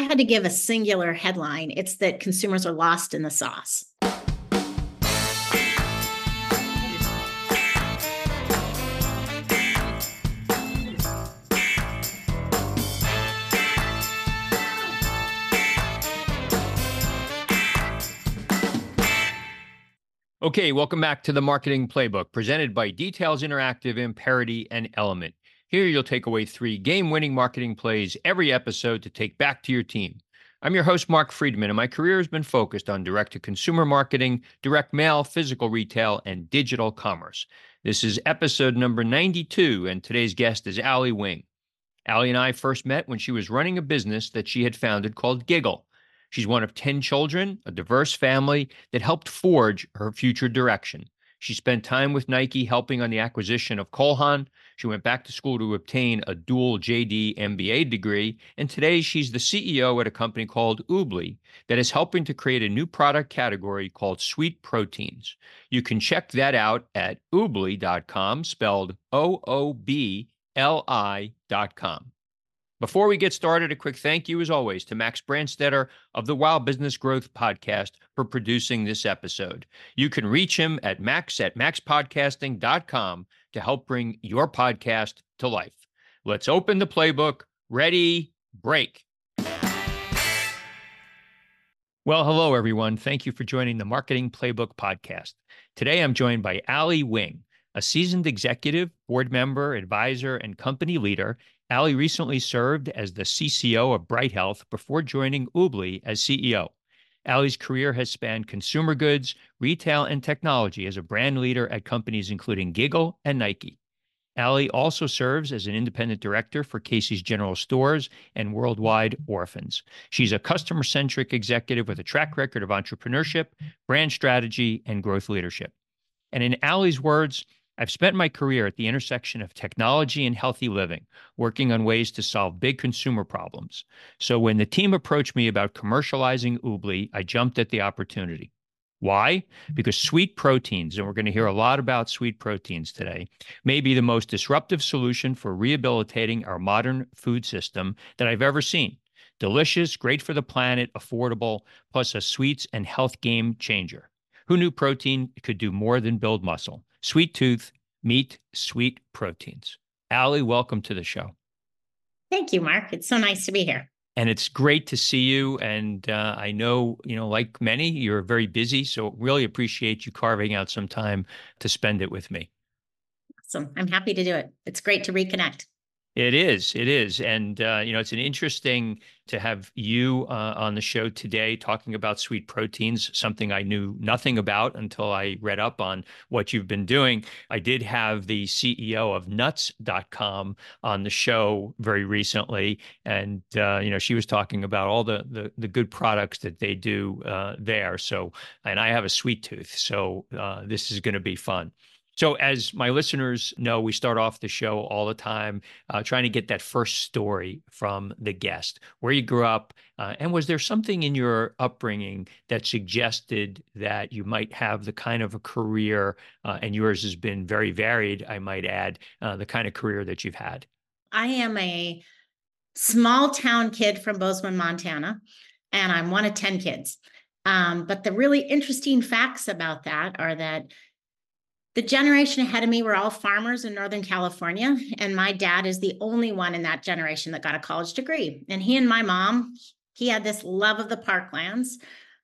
I had to give a singular headline, it's that consumers are lost in the sauce. Okay, welcome back to the Marketing Playbook presented by Details Interactive, Amperity, and Elumynt. Here you'll take away three game winning marketing plays every episode to take back to your team. I'm your host, Mark Friedman, and my career has been focused on direct to consumer marketing, direct mail, physical retail, and digital commerce. This is episode number 92, and today's guest is Ali Wing. Ali and I first met when she was running a business that she had founded called Giggle. She's one of 10 children, a diverse family that helped forge her future direction. She spent time with Nike helping on the acquisition of Cole Haan. She went back to school to obtain a dual JD MBA degree, and today she's the CEO at a company called Oobli that is helping to create a new product category called sweet proteins. You can check that out at oobli.com, spelled O O B L I.com. Before we get started, a quick thank you, as always, to Max Branstetter of the Wild Business Growth Podcast for producing this episode. You can reach him at max at maxpodcasting.com to help bring your podcast to life. Let's open the playbook. Ready, break. Well, hello, everyone. Thank you for joining the Marketing Playbook Podcast. Today, I'm joined by Ali Wing, a seasoned executive, board member, advisor, and company leader Ali recently served as the CCO of Bright Health before joining Oobli as CEO. Ali's career has spanned consumer goods, retail, and technology as a brand leader at companies including Giggle and Nike. Ali also serves as an independent director for Casey's General Stores and Worldwide Orphans. She's a customer centric executive with a track record of entrepreneurship, brand strategy, and growth leadership. And in Ali's words, I've spent my career at the intersection of technology and healthy living, working on ways to solve big consumer problems. So when the team approached me about commercializing Oobli, I jumped at the opportunity. Why? Because sweet proteins, and we're going to hear a lot about sweet proteins today, may be the most disruptive solution for rehabilitating our modern food system that I've ever seen. Delicious, great for the planet, affordable, plus a sweets and health game changer. Who knew protein could do more than build muscle? Sweet Tooth, meat, sweet proteins. Ali, welcome to the show. Thank you, Mark. It's so nice to be here. And it's great to see you. And uh, I know, you know, like many, you're very busy. So really appreciate you carving out some time to spend it with me. Awesome. I'm happy to do it. It's great to reconnect. It is. It is. And, uh, you know, it's an interesting to have you uh, on the show today talking about sweet proteins, something I knew nothing about until I read up on what you've been doing. I did have the CEO of nuts.com on the show very recently. And, uh, you know, she was talking about all the, the, the good products that they do uh, there. So, and I have a sweet tooth. So uh, this is going to be fun. So, as my listeners know, we start off the show all the time uh, trying to get that first story from the guest, where you grew up, uh, and was there something in your upbringing that suggested that you might have the kind of a career, uh, and yours has been very varied, I might add, uh, the kind of career that you've had? I am a small town kid from Bozeman, Montana, and I'm one of 10 kids. Um, but the really interesting facts about that are that the generation ahead of me were all farmers in Northern California. And my dad is the only one in that generation that got a college degree. And he and my mom, he had this love of the parklands,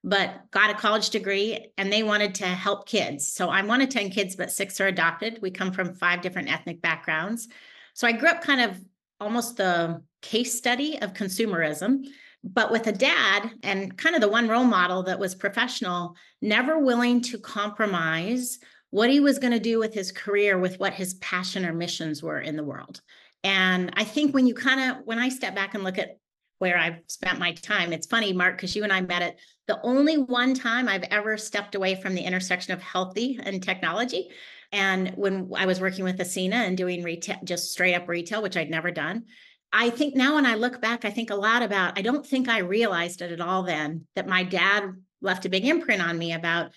but got a college degree and they wanted to help kids. So I'm one of 10 kids, but six are adopted. We come from five different ethnic backgrounds. So I grew up kind of almost the case study of consumerism but with a dad and kind of the one role model that was professional, never willing to compromise what he was going to do with his career with what his passion or missions were in the world. And I think when you kind of, when I step back and look at where I've spent my time, it's funny, Mark, because you and I met at the only one time I've ever stepped away from the intersection of healthy and technology. And when I was working with Ascena and doing retail, just straight up retail, which I'd never done. I think now when I look back, I think a lot about, I don't think I realized it at all then that my dad left a big imprint on me about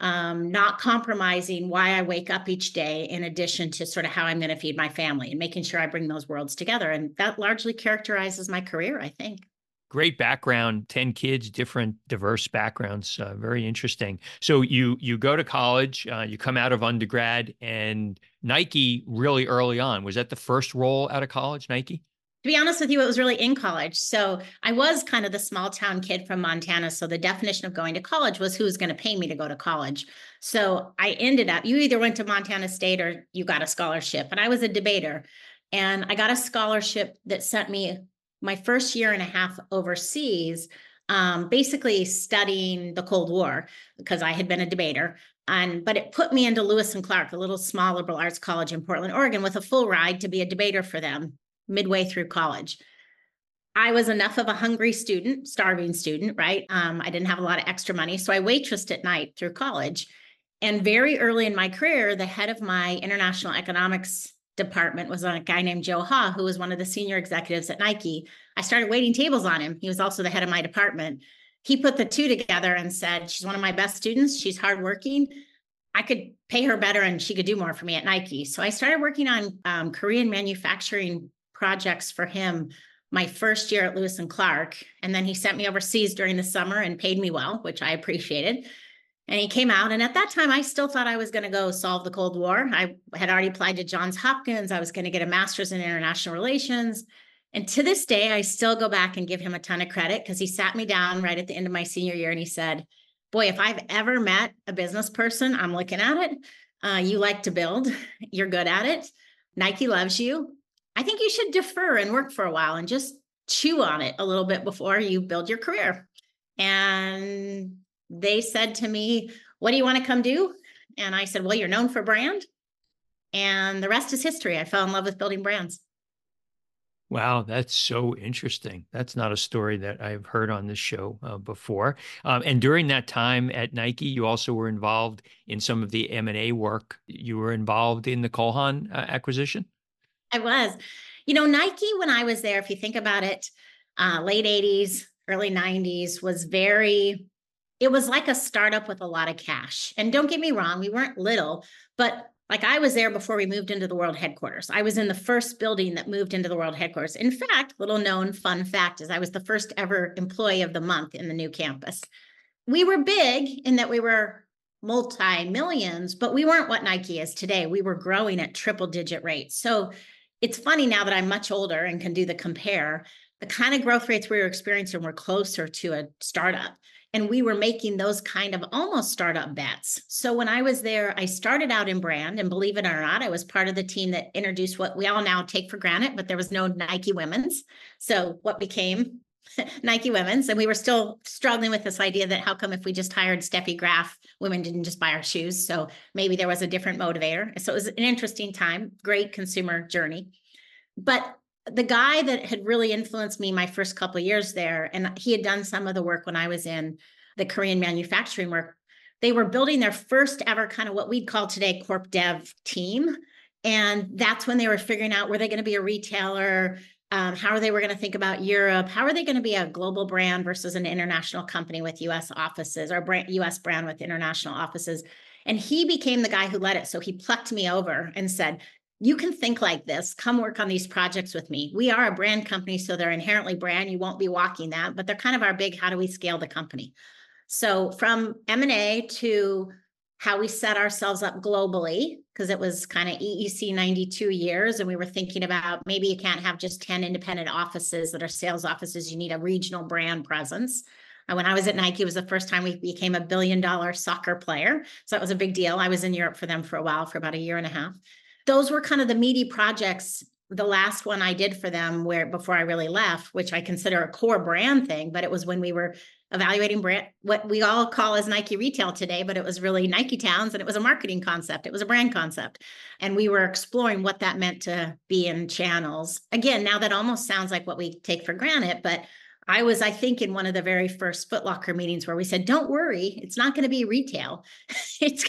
um, not compromising why I wake up each day, in addition to sort of how I'm going to feed my family and making sure I bring those worlds together. And that largely characterizes my career, I think. great background 10 kids different diverse backgrounds uh, very interesting so you you go to college uh, you come out of undergrad and nike really early on was that the first role out of college nike to be honest with you, it was really in college. So I was kind of the small town kid from Montana. So the definition of going to college was who's going to pay me to go to college. So I ended up, you either went to Montana State or you got a scholarship. And I was a debater. And I got a scholarship that sent me my first year and a half overseas, um, basically studying the Cold War because I had been a debater. And but it put me into Lewis and Clark, a little small liberal arts college in Portland, Oregon, with a full ride to be a debater for them midway through college. I was enough of a hungry student, starving student, right? Um, I didn't have a lot of extra money. So I waitressed at night through college. And very early in my career, the head of my international economics department was a guy named Joe Ha, who was one of the senior executives at Nike. I started waiting tables on him. He was also the head of my department. He put the two together and said, She's one of my best students. She's hardworking. I could pay her better and she could do more for me at Nike. So I started working on um, Korean manufacturing projects for him my first year at Lewis and Clark. And then he sent me overseas during the summer and paid me well, which I appreciated. And he came out. And at that time, I still thought I was going to go solve the Cold War. I had already applied to Johns Hopkins. I was going to get a master's in international relations. And to this day, I still go back and give him a ton of credit because he sat me down right at the end of my senior year and he said, Boy, if I've ever met a business person, I'm looking at it. Uh, you like to build, you're good at it. Nike loves you. I think you should defer and work for a while and just chew on it a little bit before you build your career. And they said to me, What do you want to come do? And I said, Well, you're known for brand. And the rest is history. I fell in love with building brands. Wow, that's so interesting. That's not a story that I've heard on this show uh, before. Um, and during that time at Nike, you also were involved in some of the M and A work. You were involved in the Cole Haan uh, acquisition. I was. You know, Nike, when I was there, if you think about it, uh, late 80s, early 90s, was very, it was like a startup with a lot of cash. And don't get me wrong, we weren't little, but like I was there before we moved into the world headquarters. I was in the first building that moved into the world headquarters. In fact, little known fun fact is I was the first ever employee of the month in the new campus. We were big in that we were multi millions, but we weren't what Nike is today. We were growing at triple digit rates. So it's funny now that I'm much older and can do the compare. The kind of growth rates we were experiencing were closer to a startup. And we were making those kind of almost startup bets. So when I was there, I started out in brand, and believe it or not, I was part of the team that introduced what we all now take for granted, but there was no Nike women's. So what became Nike women's, and we were still struggling with this idea that how come if we just hired Steffi Graf, women didn't just buy our shoes? So maybe there was a different motivator. So it was an interesting time, great consumer journey. But the guy that had really influenced me my first couple years there, and he had done some of the work when I was in the Korean manufacturing work. They were building their first ever kind of what we'd call today corp dev team. And that's when they were figuring out were they going to be a retailer? Um, how are they were going to think about Europe? How are they going to be a global brand versus an international company with U.S. offices or brand, U.S. brand with international offices? And he became the guy who led it. So he plucked me over and said, "You can think like this. Come work on these projects with me. We are a brand company, so they're inherently brand. You won't be walking that, but they're kind of our big. How do we scale the company?" So from M and A to how we set ourselves up globally because it was kind of EEC 92 years and we were thinking about maybe you can't have just 10 independent offices that are sales offices you need a regional brand presence. And when I was at Nike, it was the first time we became a billion dollar soccer player. So that was a big deal. I was in Europe for them for a while, for about a year and a half. Those were kind of the meaty projects the last one I did for them where before I really left, which I consider a core brand thing, but it was when we were evaluating brand what we all call as Nike retail today, but it was really Nike Towns and it was a marketing concept. It was a brand concept. And we were exploring what that meant to be in channels. Again, now that almost sounds like what we take for granted, but I was, I think, in one of the very first Footlocker meetings where we said, "Don't worry, it's not going to be retail. it's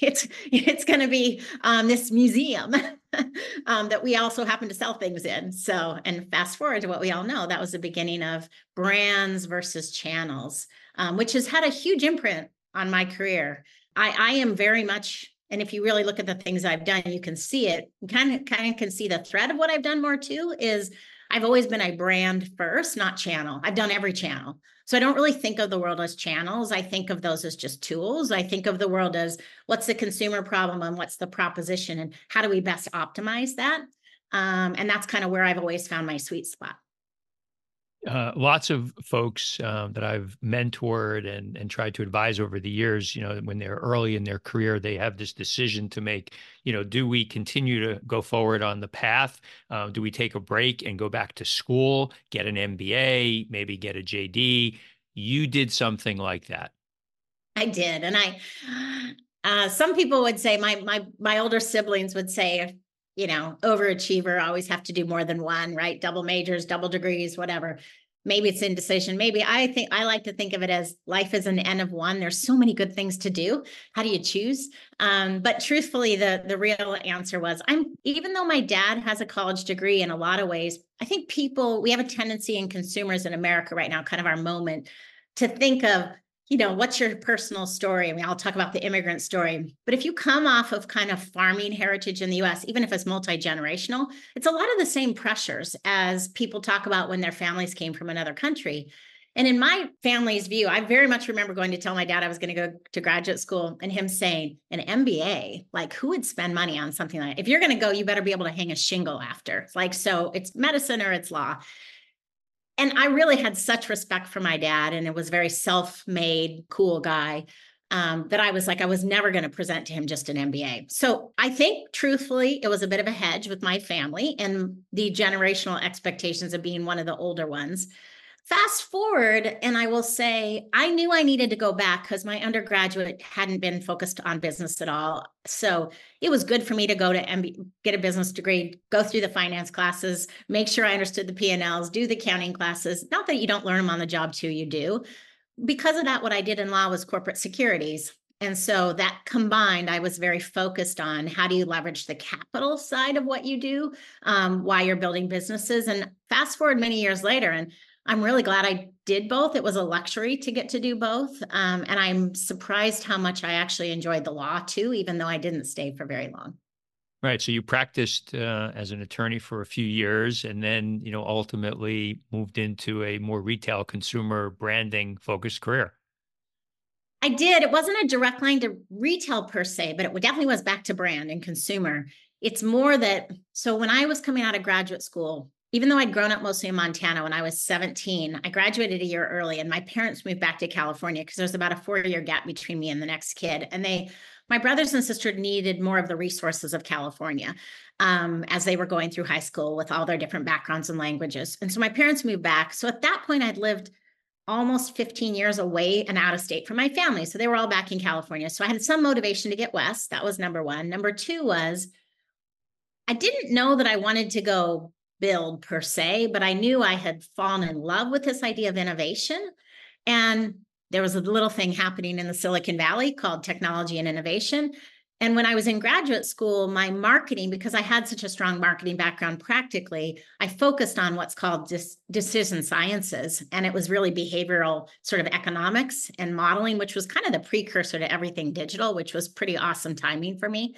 it's it's going to be um, this museum um, that we also happen to sell things in." So, and fast forward to what we all know, that was the beginning of brands versus channels, um, which has had a huge imprint on my career. I, I am very much and if you really look at the things I've done, you can see it. You kind of kind of can see the thread of what I've done more too is I've always been a brand first, not channel. I've done every channel. So I don't really think of the world as channels. I think of those as just tools. I think of the world as what's the consumer problem and what's the proposition and how do we best optimize that? Um, and that's kind of where I've always found my sweet spot. Uh, lots of folks uh, that I've mentored and and tried to advise over the years, you know, when they're early in their career, they have this decision to make. You know, do we continue to go forward on the path? Uh, do we take a break and go back to school, get an MBA, maybe get a JD? You did something like that. I did, and I. Uh, some people would say my my my older siblings would say you know, overachiever, always have to do more than one, right? Double majors, double degrees, whatever. Maybe it's indecision. Maybe I think I like to think of it as life is an N of one. There's so many good things to do. How do you choose? Um, but truthfully, the the real answer was I'm even though my dad has a college degree in a lot of ways, I think people we have a tendency in consumers in America right now, kind of our moment, to think of you know, what's your personal story? I mean, I'll talk about the immigrant story. But if you come off of kind of farming heritage in the US, even if it's multi generational, it's a lot of the same pressures as people talk about when their families came from another country. And in my family's view, I very much remember going to tell my dad I was going to go to graduate school and him saying, an MBA, like who would spend money on something like that? If you're going to go, you better be able to hang a shingle after. like, so it's medicine or it's law and I really had such respect for my dad, and it was very self-made, cool guy. Um, that I was like, I was never going to present to him just an MBA. So I think, truthfully, it was a bit of a hedge with my family and the generational expectations of being one of the older ones. Fast forward, and I will say, I knew I needed to go back because my undergraduate hadn't been focused on business at all. So it was good for me to go to MB, get a business degree, go through the finance classes, make sure I understood the P&Ls, do the accounting classes. Not that you don't learn them on the job too, you do. Because of that, what I did in law was corporate securities. And so that combined, I was very focused on how do you leverage the capital side of what you do um, while you're building businesses. And fast forward many years later, and I'm really glad I did both. It was a luxury to get to do both. Um, and I'm surprised how much I actually enjoyed the law too, even though I didn't stay for very long. Right. So you practiced uh, as an attorney for a few years and then, you know, ultimately moved into a more retail consumer branding focused career. I did. It wasn't a direct line to retail per se, but it definitely was back to brand and consumer. It's more that, so when I was coming out of graduate school, even though I'd grown up mostly in Montana when I was 17, I graduated a year early and my parents moved back to California because there's about a four year gap between me and the next kid. And they, my brothers and sisters needed more of the resources of California um, as they were going through high school with all their different backgrounds and languages. And so my parents moved back. So at that point, I'd lived almost 15 years away and out of state from my family. So they were all back in California. So I had some motivation to get west. That was number one. Number two was I didn't know that I wanted to go build per se, but I knew I had fallen in love with this idea of innovation. And there was a little thing happening in the Silicon Valley called technology and innovation. And when I was in graduate school, my marketing, because I had such a strong marketing background practically, I focused on what's called dis- decision sciences. And it was really behavioral sort of economics and modeling, which was kind of the precursor to everything digital, which was pretty awesome timing for me.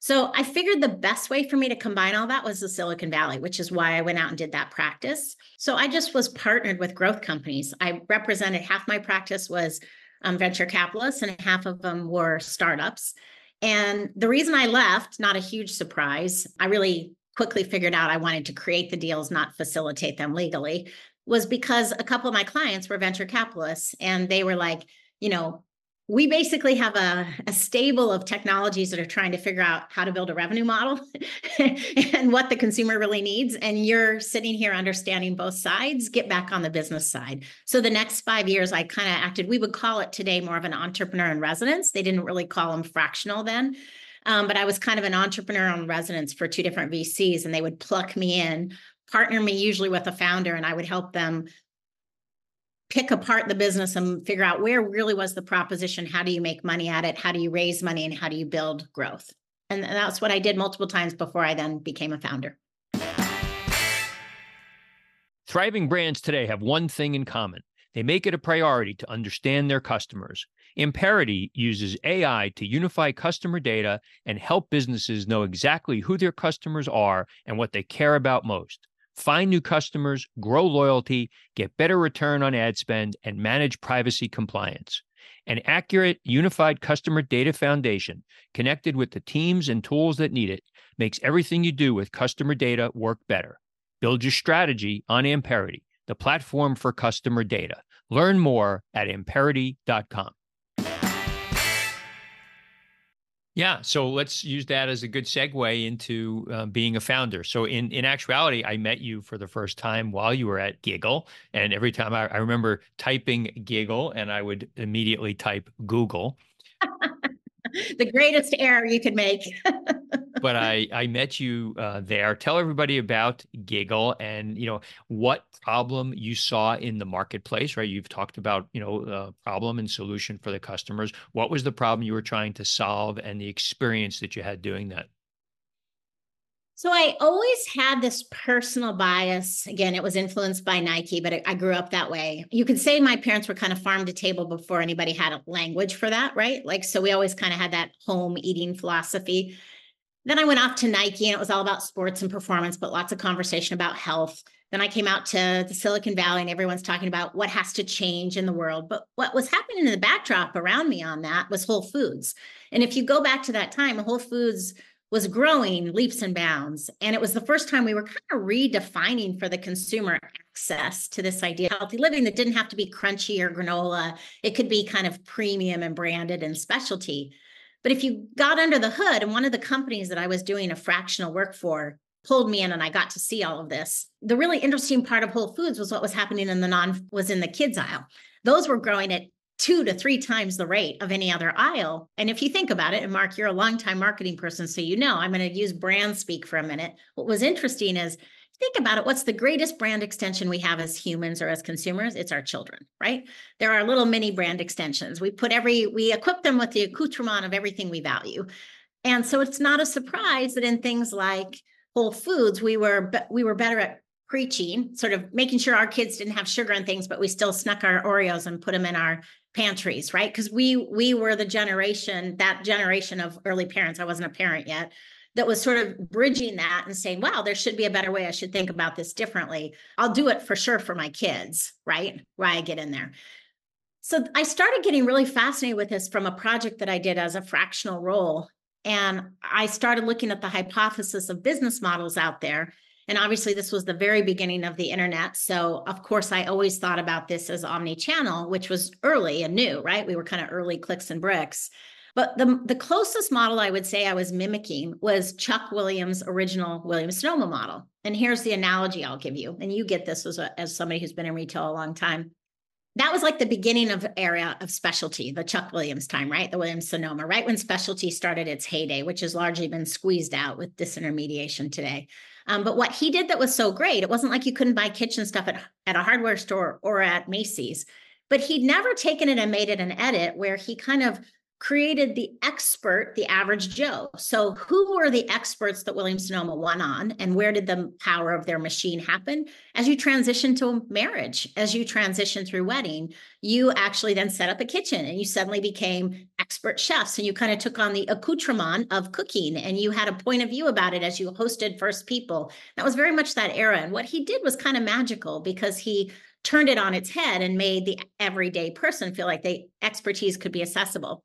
So I figured the best way for me to combine all that was the Silicon Valley, which is why I went out and did that practice. So I just was partnered with growth companies. I represented half my practice was um, venture capitalists and half of them were startups. And the reason I left, not a huge surprise, I really quickly figured out I wanted to create the deals, not facilitate them legally, was because a couple of my clients were venture capitalists and they were like, you know, we basically have a, a, stable of technologies that are trying to figure out how to build a revenue model and what the consumer really needs. And you're sitting here understanding both sides, get back on the business side. So the next five years, I kind of acted, we would call it today more of an entrepreneur in residence. They didn't really call them fractional then. Um, but I was kind of an entrepreneur in residence for two different VCs, and they would pluck me in, partner me usually with a founder, and I would help them pick apart the business and figure out where really was the proposition how do you make money at it? How do you raise money and how do you build growth? And that's what i did multiple times before i then became a founder. Thriving brands today have one thing in common. They make it a priority to understand their customers. Amperity uses AI to unify customer data and help businesses know exactly who their customers are and what they care about most. Find new customers, grow loyalty, get better return on ad spend, and manage privacy compliance. An accurate, unified customer data foundation connected with the teams and tools that need it makes everything you do with customer data work better. Build your strategy on Amperity, the platform for customer data. Learn more at amperity.com. Yeah, so let's use that as a good segue into uh, being a founder. So, in in actuality, I met you for the first time while you were at Giggle, and every time I, I remember typing Giggle, and I would immediately type Google. the greatest error you could make. but I I met you uh, there. Tell everybody about Giggle and you know what problem you saw in the marketplace. Right, you've talked about you know uh, problem and solution for the customers. What was the problem you were trying to solve, and the experience that you had doing that? So I always had this personal bias. Again, it was influenced by Nike, but I grew up that way. You could say my parents were kind of farm to table before anybody had a language for that, right? Like, so we always kind of had that home eating philosophy. Then I went off to Nike and it was all about sports and performance, but lots of conversation about health. Then I came out to the Silicon Valley and everyone's talking about what has to change in the world. But what was happening in the backdrop around me on that was Whole Foods. And if you go back to that time, Whole Foods was growing leaps and bounds. And it was the first time we were kind of redefining for the consumer access to this idea of healthy living that didn't have to be crunchy or granola. It could be kind of premium and branded and specialty. But if you got under the hood, and one of the companies that I was doing a fractional work for pulled me in and I got to see all of this. The really interesting part of Whole Foods was what was happening in the non was in the kids aisle. Those were growing at two to three times the rate of any other aisle. And if you think about it, and Mark, you're a longtime marketing person, so you know I'm going to use brand speak for a minute. What was interesting is think about it what's the greatest brand extension we have as humans or as consumers it's our children right there are little mini brand extensions we put every we equip them with the accoutrement of everything we value and so it's not a surprise that in things like whole foods we were we were better at preaching sort of making sure our kids didn't have sugar and things but we still snuck our oreos and put them in our pantries right? Because we we were the generation that generation of early parents i wasn't a parent yet that was sort of bridging that and saying wow there should be a better way. I should think about this differently. I'll do it for sure for my kids right? Why i get in there. So i started getting really fascinated with this from a project that i did as a fractional role and i started looking at the hypothesis of business models out there and obviously, this was the very beginning of the internet. So, of course, I always thought about this as omni channel, which was early and new, right? We were kind of early clicks and bricks. But the, the closest model I would say I was mimicking was Chuck Williams' original Williams Sonoma model. And here's the analogy I'll give you. And you get this as, a, as somebody who's been in retail a long time. That was like the beginning of area of specialty, the Chuck Williams time, right? The Williams Sonoma, right when specialty started its heyday, which has largely been squeezed out with disintermediation today. Um, but what he did that was so great, it wasn't like you couldn't buy kitchen stuff at, at a hardware store or at Macy's, but he'd never taken it and made it an edit where he kind of created the expert, the average Joe. So, who were the experts that William Sonoma won on, and where did the power of their machine happen? As you transition to marriage, as you transition through wedding, you actually then set up a kitchen and you suddenly became expert chefs and you kind of took on the accoutrement of cooking and you had a point of view about it as you hosted First People. That was very much that era. And what he did was kind of magical because he turned it on its head and made the everyday person feel like the expertise could be accessible.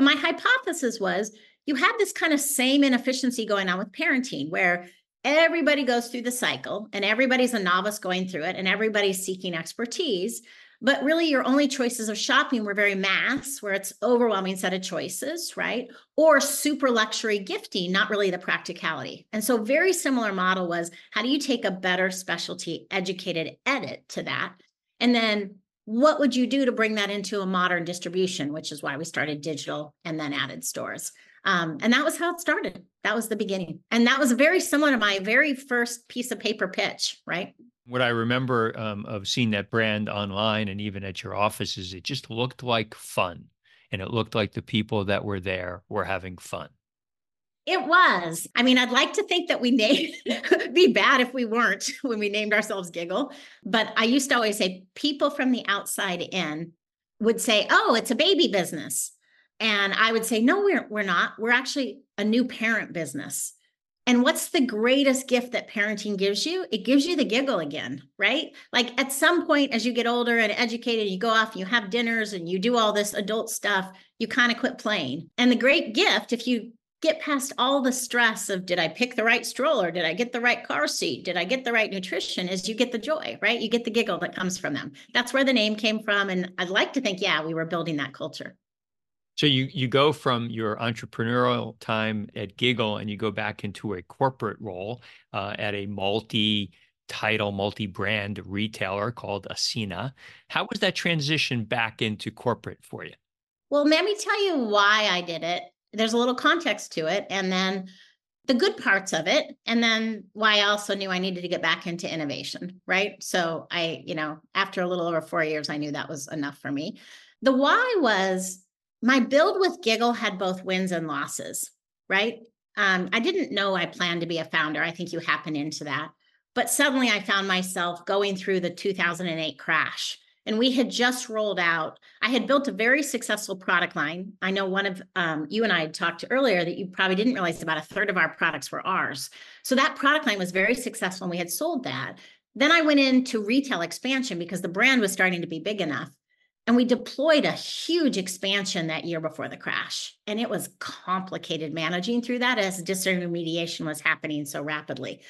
And my hypothesis was you have this kind of same inefficiency going on with parenting where everybody goes through the cycle and everybody's a novice going through it and everybody's seeking expertise. But really, your only choices of shopping were very mass, where it's overwhelming set of choices, right? Or super luxury gifting, not really the practicality. And so, very similar model was how do you take a better specialty educated edit to that? And then what would you do to bring that into a modern distribution which is why we started digital and then added stores. Um, and that was how it started. That was the beginning. And that was very similar to my very first piece of paper pitch right? What i remember um, of seeing that brand online and even at your offices it just looked like fun. And it looked like the people that were there were having fun it was. I mean, I'd like to think that we named be bad if we weren't when we named ourselves Giggle. But I used to always say people from the outside in would say, "Oh, it's a baby business." And I would say, "No, we're we're not. We're actually a new parent business." And what's the greatest gift that parenting gives you? It gives you the giggle again, right? Like at some point, as you get older and educated, you go off you have dinners and you do all this adult stuff, you kind of quit playing. And the great gift, if you get past all the stress of did I pick the right stroller? Did I get the right car seat? Did I get the right nutrition? Is you get the joy, right? You get the giggle that comes from them. That's where the name came from. And I'd like to think, yeah, we were building that culture. So you you go from your entrepreneurial time at Giggle and you go back into a corporate role uh, at a multi title, multi brand retailer called Ascena. How was that transition back into corporate for you? Well, let me tell you why I did it there's a little context to it and then the good parts of it and then why i also knew i needed to get back into innovation right? So i you know after a little over four years i knew that was enough for me. The why was my build with giggle had both wins and losses right? Um, i didn't know i planned to be a founder. I think you happen into that. But suddenly i found myself going through the 2008 crash and we had just rolled out i had built a very successful product line. I know one of um, you and i had talked earlier that you probably didn't realize about a third of our products were ours. So that product line was very successful and we had sold that. Then i went into retail expansion because the brand was starting to be big enough and we deployed a huge expansion that year before the crash. And it was complicated managing through that as disintermediation was happening so rapidly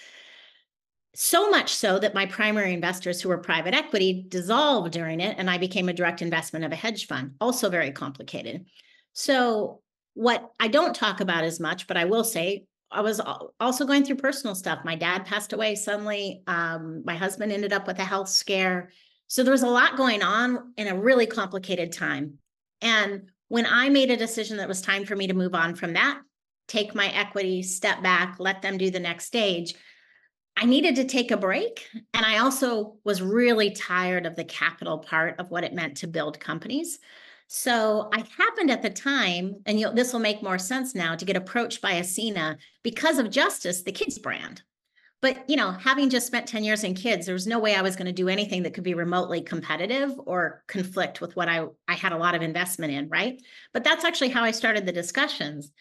so much so that my primary investors, who were private equity, dissolved during it, and I became a direct investment of a hedge fund. Also, very complicated. So, what I don't talk about as much, but I will say, I was also going through personal stuff. My dad passed away suddenly. Um, my husband ended up with a health scare. So, there was a lot going on in a really complicated time. And when I made a decision that was time for me to move on from that, take my equity, step back, let them do the next stage I needed to take a break. And I also was really tired of the capital part of what it meant to build companies. So I happened at the time, and this will make more sense now, to get approached by Ascena because of Justice, the kids brand. But you know, having just spent 10 years in kids, there was no way I was going to do anything that could be remotely competitive or conflict with what I, I had a lot of investment in, right? But that's actually how I started the discussions.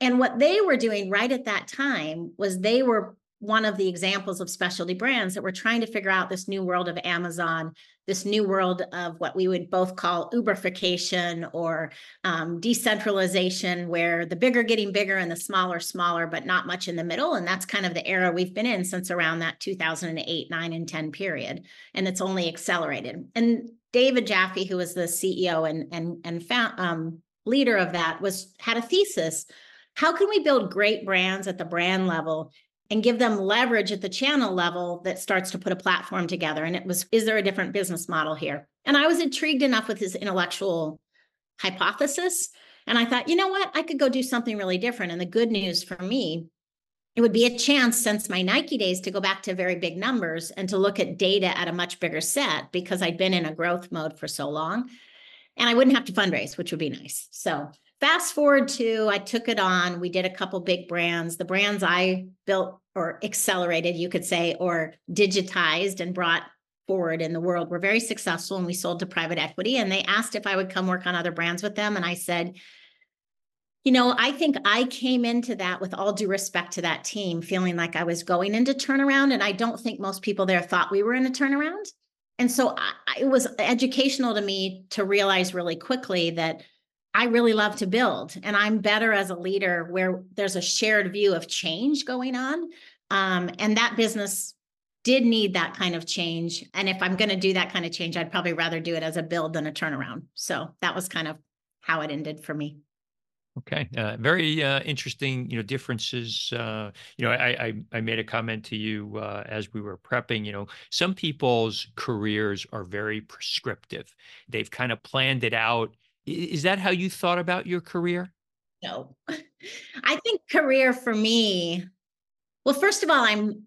And what they were doing right at that time was they were one of the examples of specialty brands that we're trying to figure out this new world of Amazon, this new world of what we would both call Uberification or um, decentralization, where the bigger getting bigger and the smaller smaller, but not much in the middle. And that's kind of the era we've been in since around that 2008, 9, and 10 period. And it's only accelerated. And David Jaffe, who was the CEO and and and found, um, leader of that, was had a thesis. How can we build great brands at the brand level and give them leverage at the channel level that starts to put a platform together. And it was, is there a different business model here? And I was intrigued enough with his intellectual hypothesis. And I thought, you know what? I could go do something really different. And the good news for me, it would be a chance since my Nike days to go back to very big numbers and to look at data at a much bigger set because I'd been in a growth mode for so long. And I wouldn't have to fundraise, which would be nice. So fast forward to I took it on. We did a couple big brands. The brands I built or accelerated, you could say, or digitized and brought forward in the world were very successful and we sold to private equity. And they asked if I would come work on other brands with them. And I said, you know, I think I came into that with all due respect to that team, feeling like I was going into turnaround. And I don't think most people there thought we were in a turnaround. And so I, it was educational to me to realize really quickly that I really love to build, and I'm better as a leader where there's a shared view of change going on. Um, and that business did need that kind of change. And if I'm going to do that kind of change, I'd probably rather do it as a build than a turnaround. So that was kind of how it ended for me. Okay, uh, very uh, interesting. You know, differences. Uh, you know, I, I, I made a comment to you uh, as we were prepping. You know, some people's careers are very prescriptive. They've kind of planned it out is that how you thought about your career? No. I think career for me, well, first of all, I'm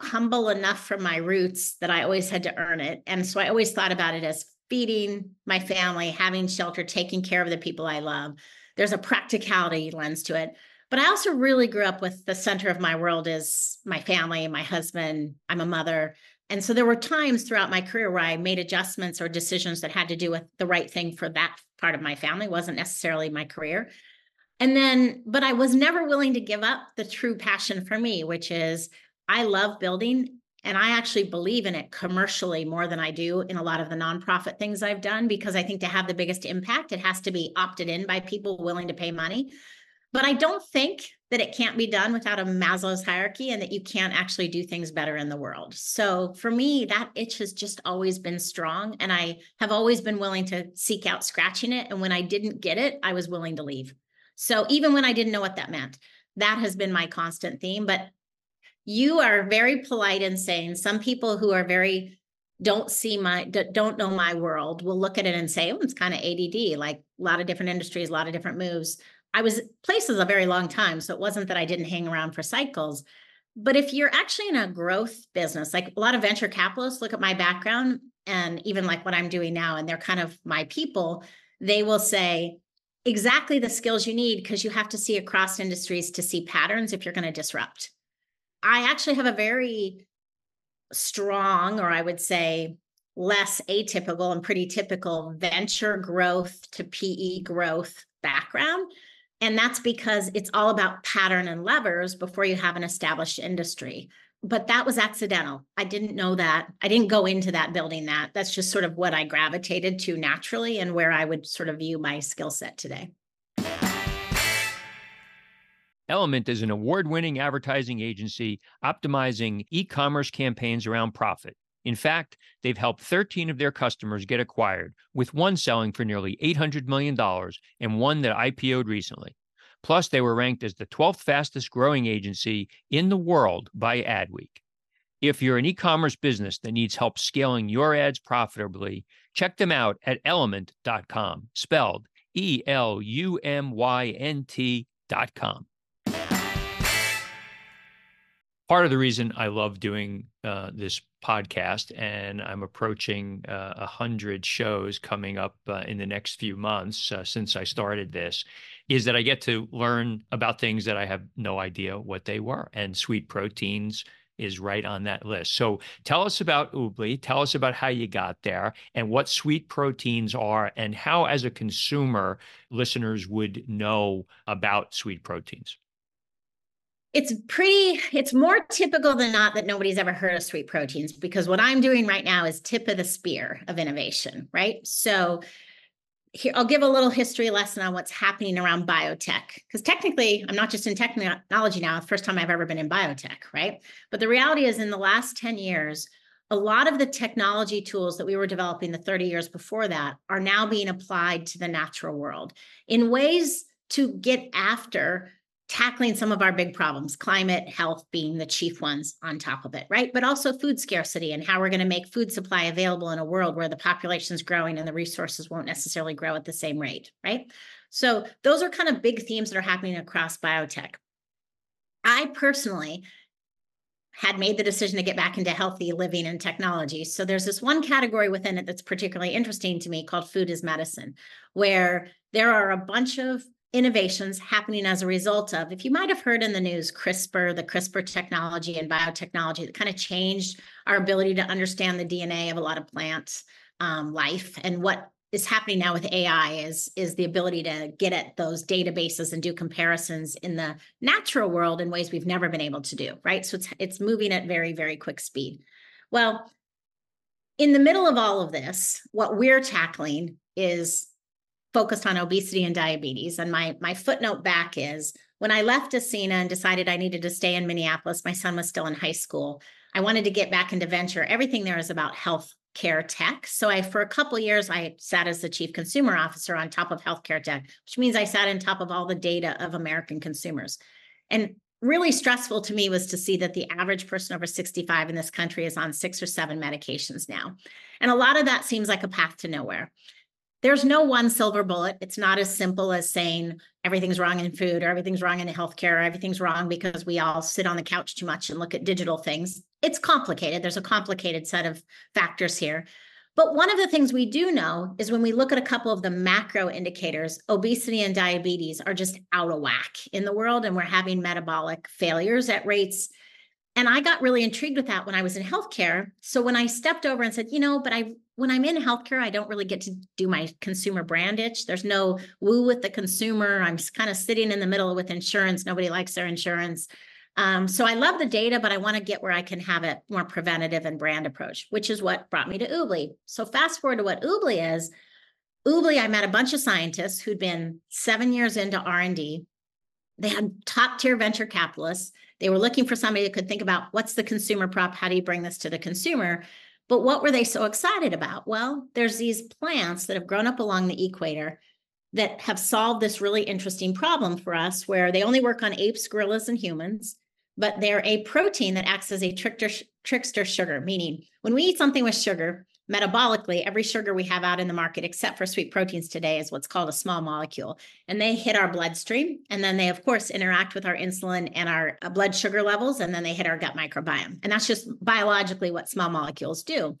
humble enough from my roots that I always had to earn it. And so I always thought about it as feeding my family, having shelter, taking care of the people I love. There's a practicality lens to it. But I also really grew up with the center of my world is my family, my husband. I'm a mother. And so there were times throughout my career where I made adjustments or decisions that had to do with the right thing for that part of my family, wasn't necessarily my career. And then, but I was never willing to give up the true passion for me, which is I love building and I actually believe in it commercially more than I do in a lot of the nonprofit things I've done because I think to have the biggest impact, it has to be opted in by people willing to pay money. But I don't think that it can't be done without a Maslow's hierarchy and that you can't actually do things better in the world. So for me, that itch has just always been strong. And I have always been willing to seek out scratching it. And when I didn't get it, I was willing to leave. So even when I didn't know what that meant, that has been my constant theme. But you are very polite in saying some people who are very don't see my don't know my world will look at it and say oh it's kind of add like a lot of different industries a lot of different moves i was places a very long time so it wasn't that i didn't hang around for cycles but if you're actually in a growth business like a lot of venture capitalists look at my background and even like what i'm doing now and they're kind of my people they will say exactly the skills you need because you have to see across industries to see patterns if you're going to disrupt I actually have a very strong, or I would say less atypical and pretty typical venture growth to PE growth background. And that's because it's all about pattern and levers before you have an established industry. But that was accidental. I didn't know that. I didn't go into that building that. That's just sort of what I gravitated to naturally and where I would sort of view my skill set today. Elumynt is an award winning advertising agency optimizing e commerce campaigns around profit. In fact, they've helped 13 of their customers get acquired, with one selling for nearly $800 million and one that IPO'd recently. Plus, they were ranked as the 12th fastest growing agency in the world by Adweek. If you're an e commerce business that needs help scaling your ads profitably, check them out at elumynt.com, spelled E L U M Y N T.com part of the reason I love doing uh, this podcast, and I'm approaching uh, a uh, hundred shows coming up uh, in the next few months uh, since I started this, is that I get to learn about things that I have no idea what they were, and sweet proteins is right on that list. So tell us about Oobli. Tell us about how you got there and what sweet proteins are, and how, as a consumer, listeners would know about sweet proteins it's pretty it's more typical than not that nobody's ever heard of sweet proteins because what i'm doing right now is tip of the spear of innovation right? So here i'll give a little history lesson on what's happening around biotech because technically i'm not just in technology now it's the first time i've ever been in biotech right? But the reality is in the last 10 years a lot of the technology tools that we were developing the 30 years before that are now being applied to the natural world in ways to get after tackling some of our big problems, climate, health being the chief ones on top of it, right? But also food scarcity and how we're going to make food supply available in a world where the population is growing and the resources won't necessarily grow at the same rate, right? So those are kind of big themes that are happening across biotech. I personally had made the decision to get back into healthy living and technology. So there's this one category within it that's particularly interesting to me called food is medicine, where there are a bunch of innovations happening as a result of, if you might have heard in the news, CRISPR, the CRISPR technology and biotechnology that kind of changed our ability to understand the DNA of a lot of plant um, life. And what is happening now with AI is, is the ability to get at those databases and do comparisons in the natural world in ways we've never been able to do, right? So it's, it's moving at very, very quick speed. Well, in the middle of all of this, what we're tackling is focused on obesity and diabetes. And my my footnote back is when I left Ascena and decided I needed to stay in Minneapolis, my son was still in high school. I wanted to get back into venture. Everything there is about health care tech. So I for a couple years I sat as the chief consumer officer on top of healthcare tech, which means I sat on top of all the data of American consumers. And really stressful to me was to see that the average person over 65 in this country is on six or seven medications now. And a lot of that seems like a path to nowhere there's no one silver bullet. It's not as simple as saying everything's wrong in food or everything's wrong in healthcare or everything's wrong because we all sit on the couch too much and look at digital things. It's complicated. There's a complicated set of factors here. But one of the things we do know is when we look at a couple of the macro indicators, obesity and diabetes are just out of whack in the world, and we're having metabolic failures at rates. And I got really intrigued with that when I was in healthcare. So when I stepped over and said, you know, but I when I'm in healthcare, I don't really get to do my consumer brand itch. There's no woo with the consumer. I'm kind of sitting in the middle with insurance. Nobody likes their insurance. Um, so I love the data, but I want to get where I can have it more preventative and brand approach, which is what brought me to Oobli. So fast forward to what Oobli is. Oobli, I met a bunch of scientists who'd been seven years into R&D. They had top tier venture capitalists. They were looking for somebody that could think about what's the consumer prop? How do you bring this to the consumer? But what were they so excited about? Well, there's these plants that have grown up along the equator that have solved this really interesting problem for us where they only work on apes, gorillas, and humans, but they're a protein that acts as a trickster, trickster sugar, meaning when we eat something with sugar, metabolically, every sugar we have out in the market, except for sweet proteins today, is what's called a small molecule. And they hit our bloodstream. And then they, of course, interact with our insulin and our uh, blood sugar levels. And then they hit our gut microbiome. And that's just biologically what small molecules do.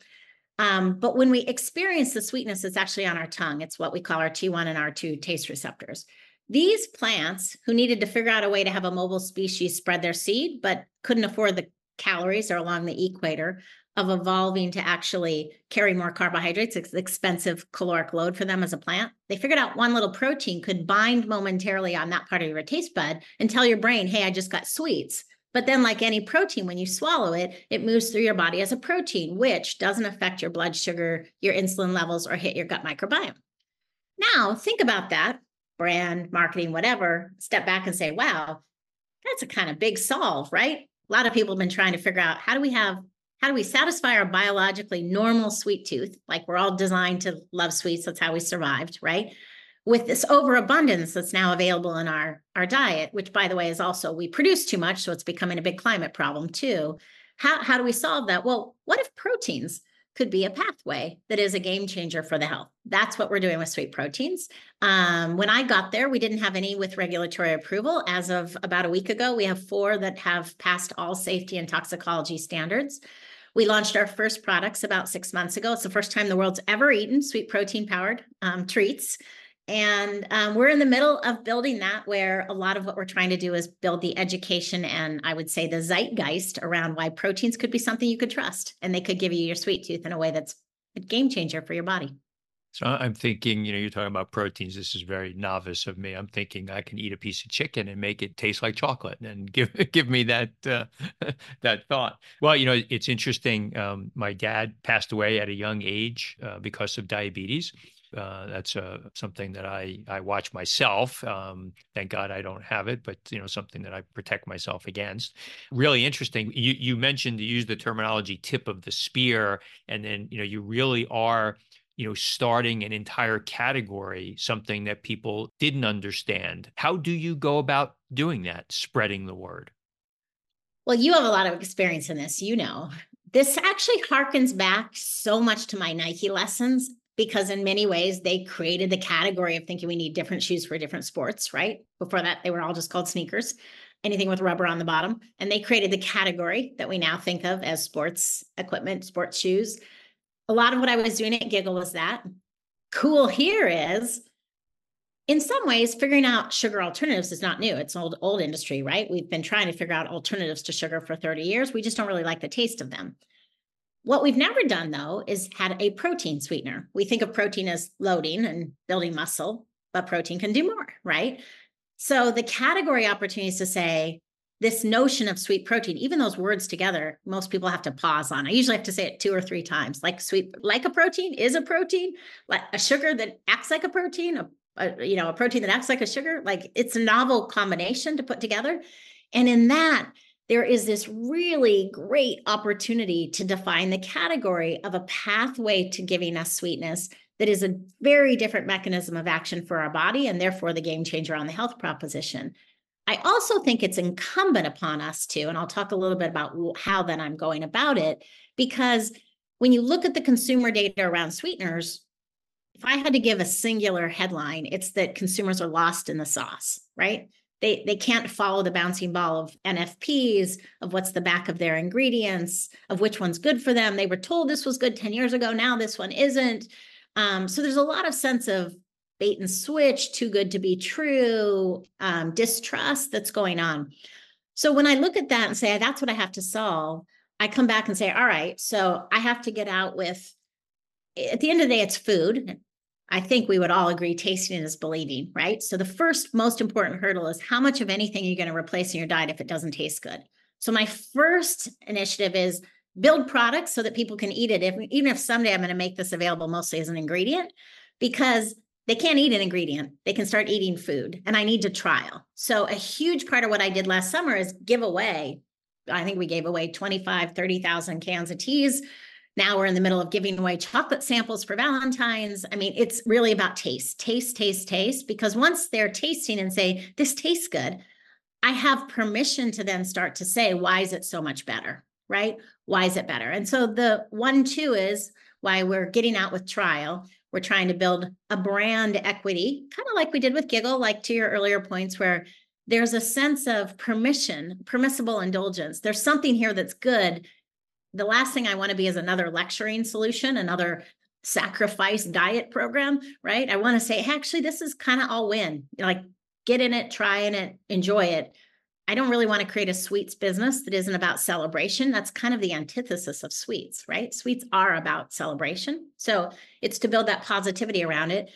Um, but when we experience the sweetness, it's actually on our tongue. It's what we call our T1 and R2 taste receptors. These plants who needed to figure out a way to have a mobile species spread their seed, but couldn't afford the calories or along the equator, of evolving to actually carry more carbohydrates. It's an expensive caloric load for them as a plant. They figured out one little protein could bind momentarily on that part of your taste bud and tell your brain, hey, I just got sweets. But then, like any protein, when you swallow it, it moves through your body as a protein, which doesn't affect your blood sugar, your insulin levels, or hit your gut microbiome. Now, think about that brand, marketing, whatever. Step back and say, wow, that's a kind of big solve, right? A lot of people have been trying to figure out how do we have how do we satisfy our biologically normal sweet tooth? Like we're all designed to love sweets. That's how we survived, right? With this overabundance that's now available in our, our diet, which by the way is also we produce too much. So it's becoming a big climate problem too. How, how do we solve that? Well, what if proteins could be a pathway that is a game changer for the health? That's what we're doing with sweet proteins. Um, when I got there, we didn't have any with regulatory approval. As of about a week ago, we have four that have passed all safety and toxicology standards. We launched our first products about six months ago. It's the first time the world's ever eaten sweet protein powered um, treats. And um, we're in the middle of building that, where a lot of what we're trying to do is build the education and I would say the zeitgeist around why proteins could be something you could trust and they could give you your sweet tooth in a way that's a game changer for your body. So I'm thinking, you know, you're talking about proteins. This is very novice of me. I'm thinking I can eat a piece of chicken and make it taste like chocolate, and give give me that uh, that thought. Well, you know, it's interesting. Um, my dad passed away at a young age uh, because of diabetes. Uh, that's uh, something that I I watch myself. Um, thank God I don't have it, but you know something that I protect myself against. Really interesting. You you mentioned to use the terminology tip of the spear, and then you know you really are you know starting an entire category something that people didn't understand. How do you go about doing that spreading the word? Well you have a lot of experience in this you know. This actually harkens back so much to my nike lessons because in many ways they created the category of thinking we need different shoes for different sports right? Before that they were all just called sneakers anything with rubber on the bottom and they created the category that we now think of as sports equipment sports shoes a lot of what I was doing at Giggle was that. Cool here is in some ways figuring out sugar alternatives is not new. It's old old industry, right? We've been trying to figure out alternatives to sugar for 30 years. We just don't really like the taste of them. What we've never done though is had a protein sweetener. We think of protein as loading and building muscle, but protein can do more, right? So the category opportunities to say, this notion of sweet protein, even those words together, most people have to pause on. I usually have to say it two or three times. Like sweet, like a protein is a protein, like a sugar that acts like a protein, a, a, you know, a protein that acts like a sugar. Like it's a novel combination to put together. And in that, there is this really great opportunity to define the category of a pathway to giving us sweetness that is a very different mechanism of action for our body and therefore the game changer on the health proposition. I also think it's incumbent upon us to, and I'll talk a little bit about how then I'm going about it, because when you look at the consumer data around sweeteners, if I had to give a singular headline, it's that consumers are lost in the sauce, right? They, they can't follow the bouncing ball of NFPs, of what's the back of their ingredients, of which one's good for them. They were told this was good 10 years ago. Now this one isn't. Um, so there's a lot of sense of bait and switch, too good to be true, um, distrust that's going on. So when I look at that and say, that's what I have to solve, I come back and say, all right, so I have to get out with at the end of the day, it's food. I think we would all agree tasting is believing, right? So the first most important hurdle is how much of anything you're going to replace in your diet if it doesn't taste good. So my first initiative is build products so that people can eat it. If, even if someday I'm going to make this available mostly as an ingredient, because they can't eat an ingredient. They can start eating food, and I need to trial. So a huge part of what I did last summer is give away. I think we gave away 25, 30,000 cans of teas now we're in the middle of giving away chocolate samples for Valentine's. I mean, it's really about taste, taste, taste, taste, because once they're tasting and say, this tastes good, I have permission to then start to say, why is it so much better? Right? Why is it better? And so the one, two is why we're getting out with trial. We're trying to build a brand equity, kind of like we did with Giggle, like to your earlier points, where there's a sense of permission, permissible indulgence. There's something here that's good the last thing I want to be is another lecturing solution, another sacrifice diet program, right? I want to say, actually, this is kind of all win. Like, get in it, try in it, enjoy it. I don't really want to create a sweets business that isn't about celebration. That's kind of the antithesis of sweets, right? Sweets are about celebration. So it's to build that positivity around it.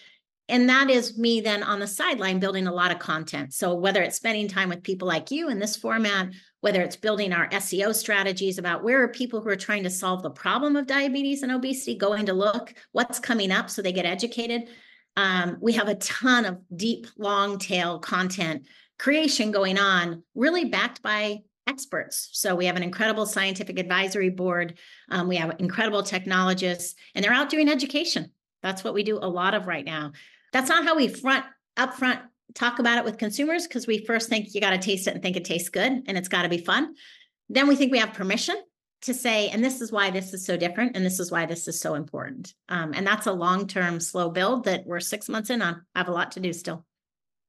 And that is me then on the sideline building a lot of content. So whether it's spending time with people like you in this format whether it's building our SEO strategies about where are people who are trying to solve the problem of diabetes and obesity going to look, what's coming up so they get educated. Um, we have a ton of deep, long tail content creation going on, really backed by experts. So we have an incredible scientific advisory board. Um, we have incredible technologists, and they're out doing education. That's what we do a lot of right now. That's not how we front upfront talk about it with consumers because we first think you got to taste it and think it tastes good and it's got to be fun. Then we think we have permission to say, and this is why this is so different, and this is why this is so important. Um, and that's a long term, slow build that we're six months in on. I have a lot to do still.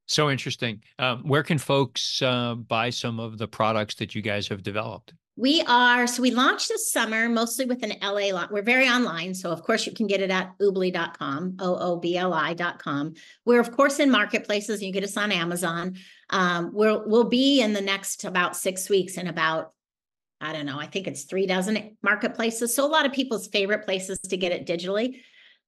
So interesting. Um, where can folks uh, buy some of the products that you guys have developed? We are, so we launched this summer mostly with an LA. We're very online. So, of course, you can get it at oobli.com, O O B L I.com. We're, of course, in marketplaces. You get us on Amazon. Um, we'll, we'll be in the next about six weeks in about, I don't know, I think it's three dozen marketplaces. So, a lot of people's favorite places to get it digitally.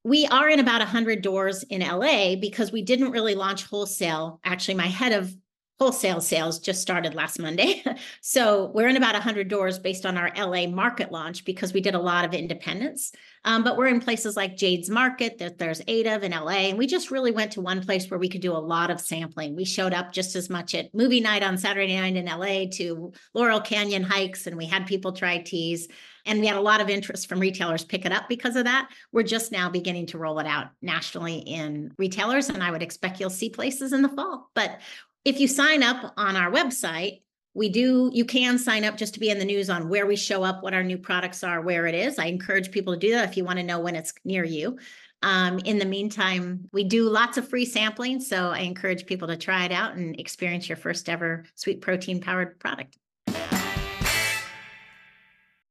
We are in about 100 doors in LA because we didn't really launch wholesale. Actually, my head of wholesale sales just started last Monday. so we're in about 100 doors based on our LA market launch because we did a lot of independence. Um, but we're in places like Jade's Market that there's eight of in LA. And we just really went to one place where we could do a lot of sampling. We showed up just as much at movie night on Saturday night in LA to Laurel Canyon hikes, and we had people try teas. And we had a lot of interest from retailers pick it up because of that. We're just now beginning to roll it out nationally in retailers, and I would expect you'll see places in the fall. But if you sign up on our website, we do, you can sign up just to be in the news on where we show up, what our new products are, where it is. I encourage people to do that if you want to know when it's near you. Um, in the meantime, we do lots of free sampling. So I encourage people to try it out and experience your first ever sweet protein powered product.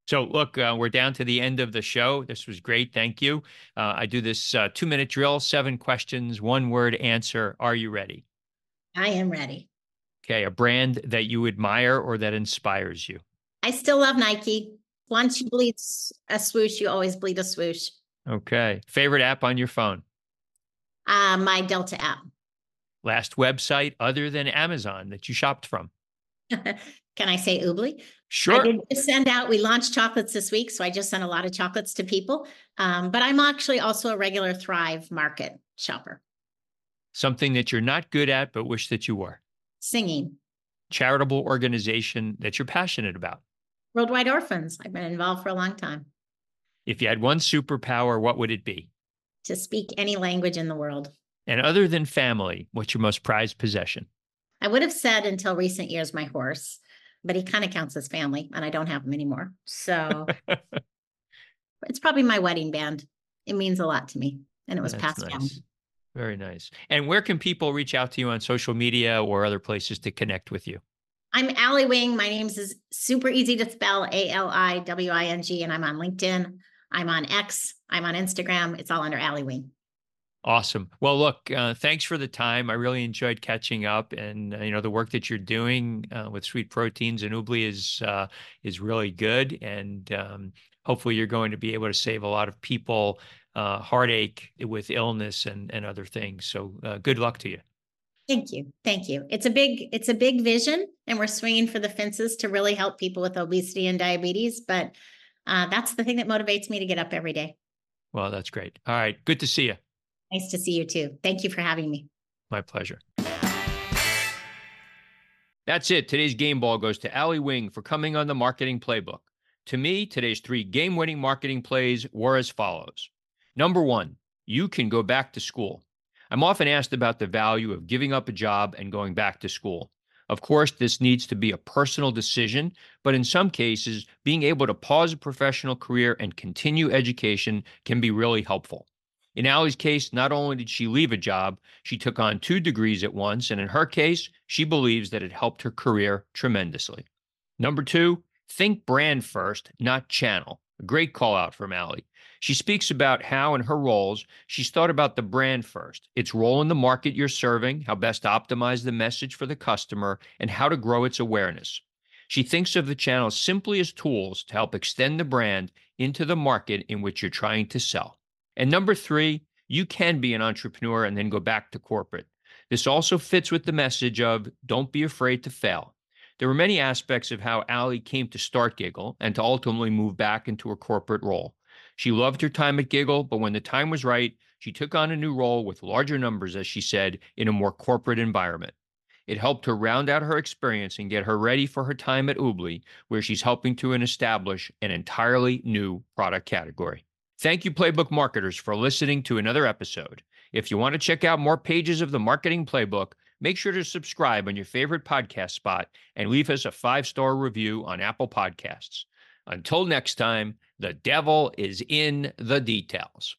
So, look, uh, we're down to the end of the show. This was great. Thank you. Uh, I do this uh, two minute drill, seven questions, one word answer. Are you ready? I am ready. Okay, a brand that you admire or that inspires you. I still love Nike. Once you bleed a swoosh, you always bleed a swoosh. Okay. Favorite app on your phone? Uh, my Delta app. Last website other than Amazon that you shopped from? Can I say Oobli? Sure. I did just send out, we launched chocolates this week. So I just sent a lot of chocolates to people. Um, but I'm actually also a regular Thrive market shopper. Something that you're not good at, but wish that you were. Singing. Charitable organization that you're passionate about. Worldwide Orphans. I've been involved for a long time. If you had one superpower, what would it be? To speak any language in the world. And other than family, what's your most prized possession? I would have said until recent years, my horse, but he kind of counts as family, and I don't have him anymore. So it's probably my wedding band. It means a lot to me, and it was That's passed nice. down. Very nice. And where can people reach out to you on social media or other places to connect with you? I'm Ali Wing. My name is super easy to spell A L I W I N G, and I'm on LinkedIn. I'm on X. I'm on Instagram. It's all under Ali Wing. Awesome. Well, look, uh, thanks for the time. I really enjoyed catching up, and uh, you know the work that you're doing uh, with sweet proteins and Oobli is uh, is really good, and um, hopefully you're going to be able to save a lot of people uh, heartache with illness and and other things. So uh, good luck to you. Thank you. Thank you. It's a big it's a big vision and we're swinging for the fences to really help people with obesity and diabetes, but uh, that's the thing that motivates me to get up every day. Well, that's great. All right, good to see you. Nice to see you too. Thank you for having me. My pleasure. That's it. Today's game ball goes to Ali Wing for coming on the marketing playbook. To me, today's three game winning marketing plays were as follows. Number one, you can go back to school. I'm often asked about the value of giving up a job and going back to school. Of course, this needs to be a personal decision, but in some cases, being able to pause a professional career and continue education can be really helpful. In Ali's case, not only did she leave a job, she took on two degrees at once, and in her case, she believes that it helped her career tremendously. Number two, think brand first, not channel. A great call out from Allie. She speaks about how, in her roles, she's thought about the brand first, its role in the market you're serving, how best to optimize the message for the customer, and how to grow its awareness. She thinks of the channels simply as tools to help extend the brand into the market in which you're trying to sell. And number three, you can be an entrepreneur and then go back to corporate. This also fits with the message of don't be afraid to fail. There were many aspects of how Ali came to start Giggle and to ultimately move back into a corporate role. She loved her time at Giggle, but when the time was right, she took on a new role with larger numbers, as she said, in a more corporate environment. It helped her round out her experience and get her ready for her time at Oobli, where she's helping to establish an entirely new product category. Thank you, Playbook marketers, for listening to another episode. If you want to check out more pages of the Marketing Playbook, make sure to subscribe on your favorite podcast spot and leave us a five star review on Apple Podcasts. Until next time, the devil is in the details.